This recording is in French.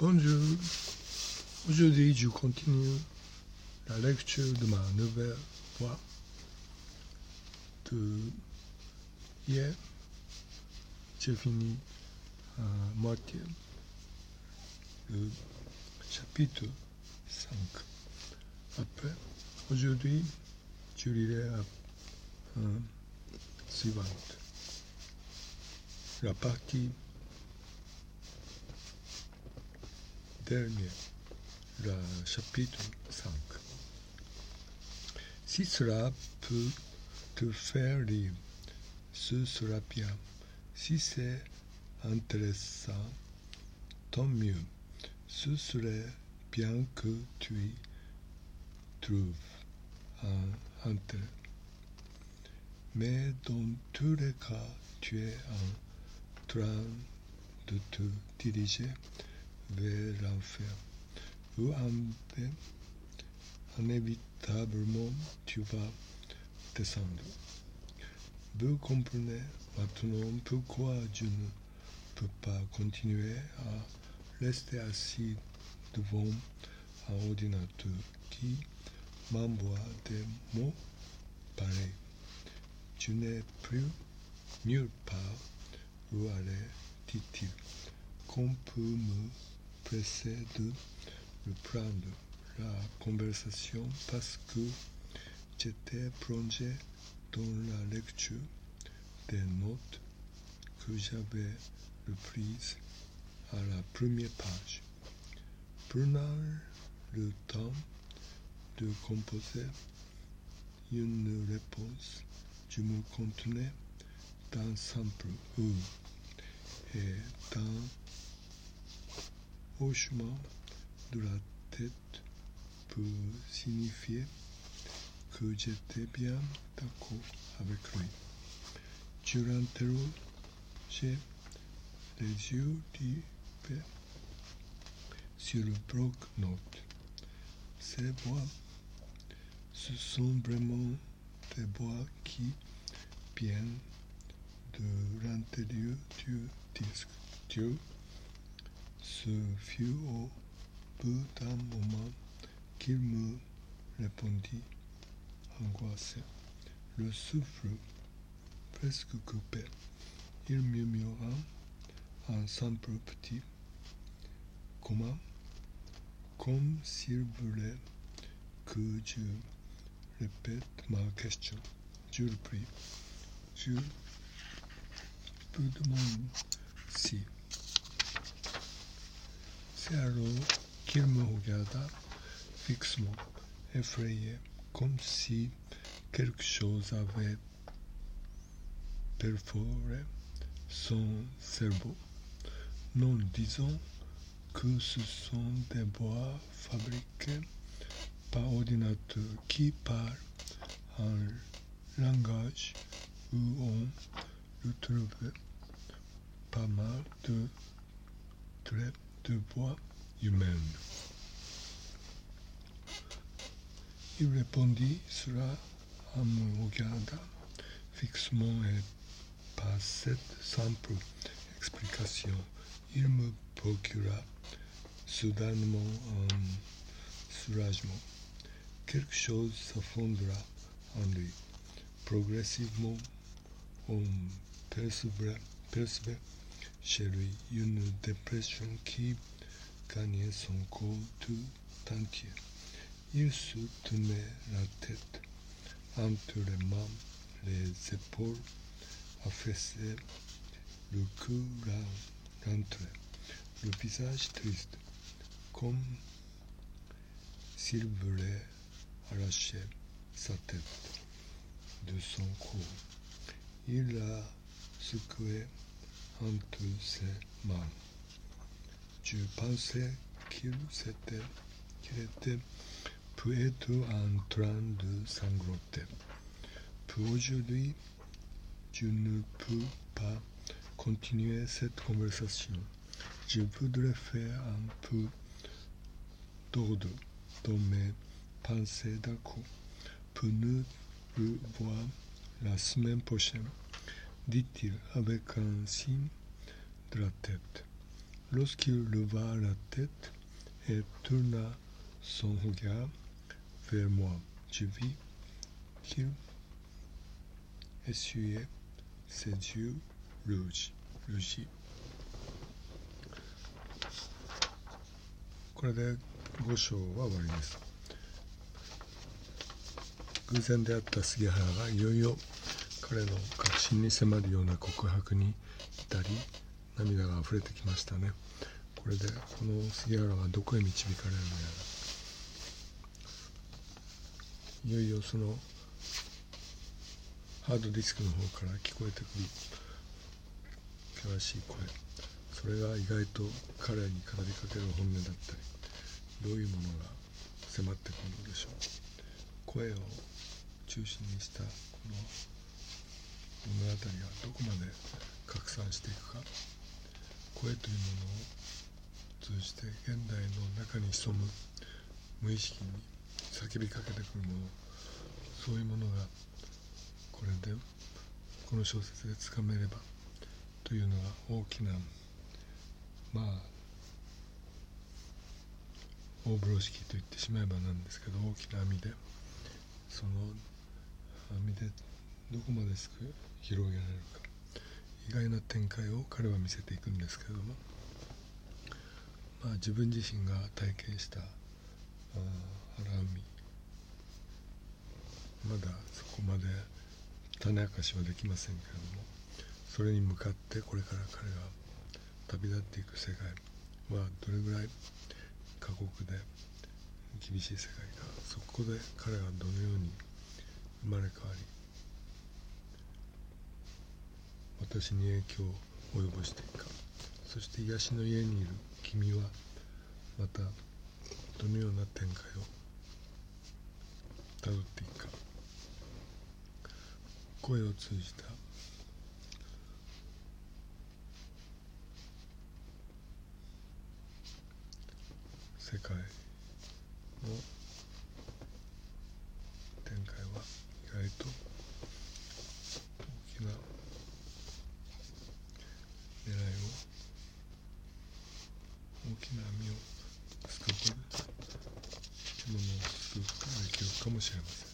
Bonjour. Aujourd'hui, je continue la lecture de ma nouvelle voix de hier. J'ai fini à moitié le chapitre 5. Après, aujourd'hui, je lirai la euh, suivante. La partie dernière, le chapitre 5. Si cela peut te faire lire, ce sera bien. Si c'est intéressant, tant mieux. Ce serait bien que tu y trouves un intérêt. Mais dans tous les cas, tu es en train de te diriger vers l'enfer. Ou inévitablement, tu vas descendre. Vous comprenez maintenant pourquoi je ne peux pas continuer à rester assis devant un ordinateur qui m'envoie des mots pareils. Tu n'es plus nulle part où aller, dit-il. Qu'on peut me presser de reprendre la conversation parce que j'étais plongé dans la lecture des notes que j'avais reprises à la première page. Prenant le temps de composer une réponse, je me contenais d'un simple ou et d'un hochement de la tête peut signifier que j'étais bien d'accord avec lui. Je l'interrogeais les yeux rivés sur le bloc-notes. Ces bois, ce sont vraiment des bois qui viennent de l'intérieur du disque dur. Ce fut au bout d'un moment qu'il me répondit, angoissé, le souffle presque coupé. Il murmura un simple petit comment, comme s'il voulait que je répète ma question. Je le prie. Je peux demander si. Alors qu'il me regarda fixement, effrayé, comme si quelque chose avait perforé son cerveau. Non, disons que ce sont des bois fabriqués par ordinateur qui parlent un langage où on retrouve pas mal de traits de bois humains. Il répondit cela en me regardant fixement et par cette simple explication, il me procura soudainement un soulagement. Quelque chose s'affondra en lui. Progressivement, on percevait, percevait chez lui une dépression qui gagnait son corps tout entier. Il se tenait la tête entre les mains, les épaules affaissées, le cœur rentré, le visage triste, comme s'il voulait arracher sa tête de son cou. Il la secoué entre ses mains. Je pensais qu'il était, qu'il était peut être en train de sangloter. Pour aujourd'hui, je ne peux pas continuer cette conversation. Je voudrais faire un peu d'ordre dans mes pensées coup. Pour nous revoir la semaine prochaine, dit-il avec un signe de la tête. lorsqu'il leva la tête et tourna son regard vers moi, je vis qu'il essuyait ses yeux rouges. rougis. これで5章は終わりです。偶然であった杉原がいよいよ 彼の確信に迫るような告白に至り涙が溢れてきましたね。これでこの杉原はどこへ導かれるのやら。いよいよそのハードディスクの方から聞こえてくる険しい声。それが意外と彼に語りかける本音だったりどういうものが迫ってくるのでしょう。声を中心にしたこの物語がどこまで拡散していくか。声というものを通じて現代の中に潜む無意識に叫びかけてくるもの。そういうものがこれでこの小説でつかめればというのが大きなまあ大風呂敷と言ってしまえばなんですけど大きな網でその網でどこまで広げられるか。意外な展開を彼は見せていくんですけれども。まあ自分自身が体験した荒海まだそこまで種明かしはできませんけれども。それに向かってこれから彼が旅立っていく世界。はどれぐらい過酷で厳しい世界か。そこで彼がどのように生まれ変わり私に影響を及ぼしていくか。そして癒しの家にいる君はまたどのような展開をたどっていくか。声を通じた。世界の展開は意外と大きな狙いを大きな網をすくうことで物をすくうことができるかもしれません。